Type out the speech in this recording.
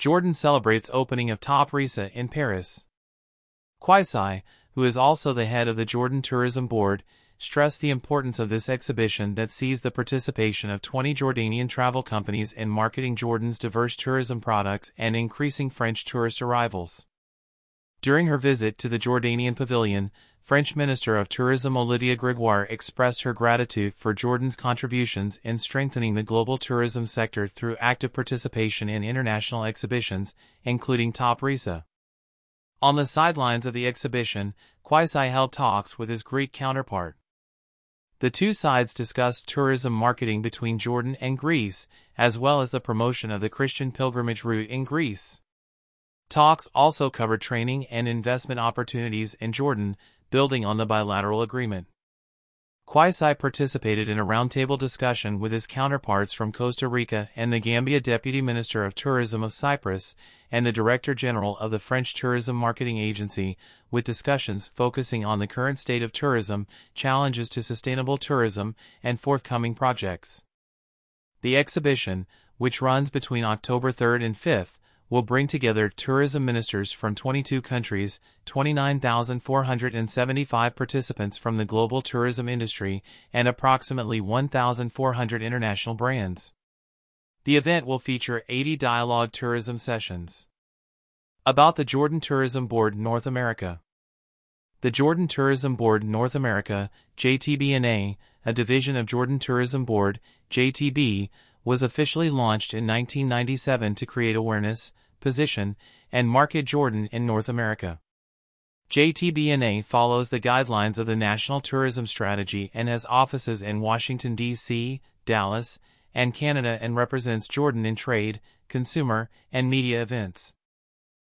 Jordan celebrates opening of Top Resa in Paris. Qaisi, who is also the head of the Jordan Tourism Board, stressed the importance of this exhibition that sees the participation of 20 Jordanian travel companies in marketing Jordan's diverse tourism products and increasing French tourist arrivals. During her visit to the Jordanian pavilion, French Minister of Tourism Olivia Gregoire expressed her gratitude for Jordan's contributions in strengthening the global tourism sector through active participation in international exhibitions, including Top Resa. On the sidelines of the exhibition, Qaisi held talks with his Greek counterpart. The two sides discussed tourism marketing between Jordan and Greece, as well as the promotion of the Christian pilgrimage route in Greece. Talks also covered training and investment opportunities in Jordan, building on the bilateral agreement. Qaisi participated in a roundtable discussion with his counterparts from Costa Rica and the Gambia Deputy Minister of Tourism of Cyprus and the Director General of the French Tourism Marketing Agency, with discussions focusing on the current state of tourism, challenges to sustainable tourism, and forthcoming projects. The exhibition, which runs between October 3rd and 5th, will bring together tourism ministers from 22 countries, 29,475 participants from the global tourism industry, and approximately 1,400 international brands. The event will feature 80 dialogue tourism sessions. About the Jordan Tourism Board North America. The Jordan Tourism Board North America, JTBNA, a division of Jordan Tourism Board, JTB, was officially launched in 1997 to create awareness, position, and market Jordan in North America. JTBNA follows the guidelines of the National Tourism Strategy and has offices in Washington, D.C., Dallas, and Canada and represents Jordan in trade, consumer, and media events.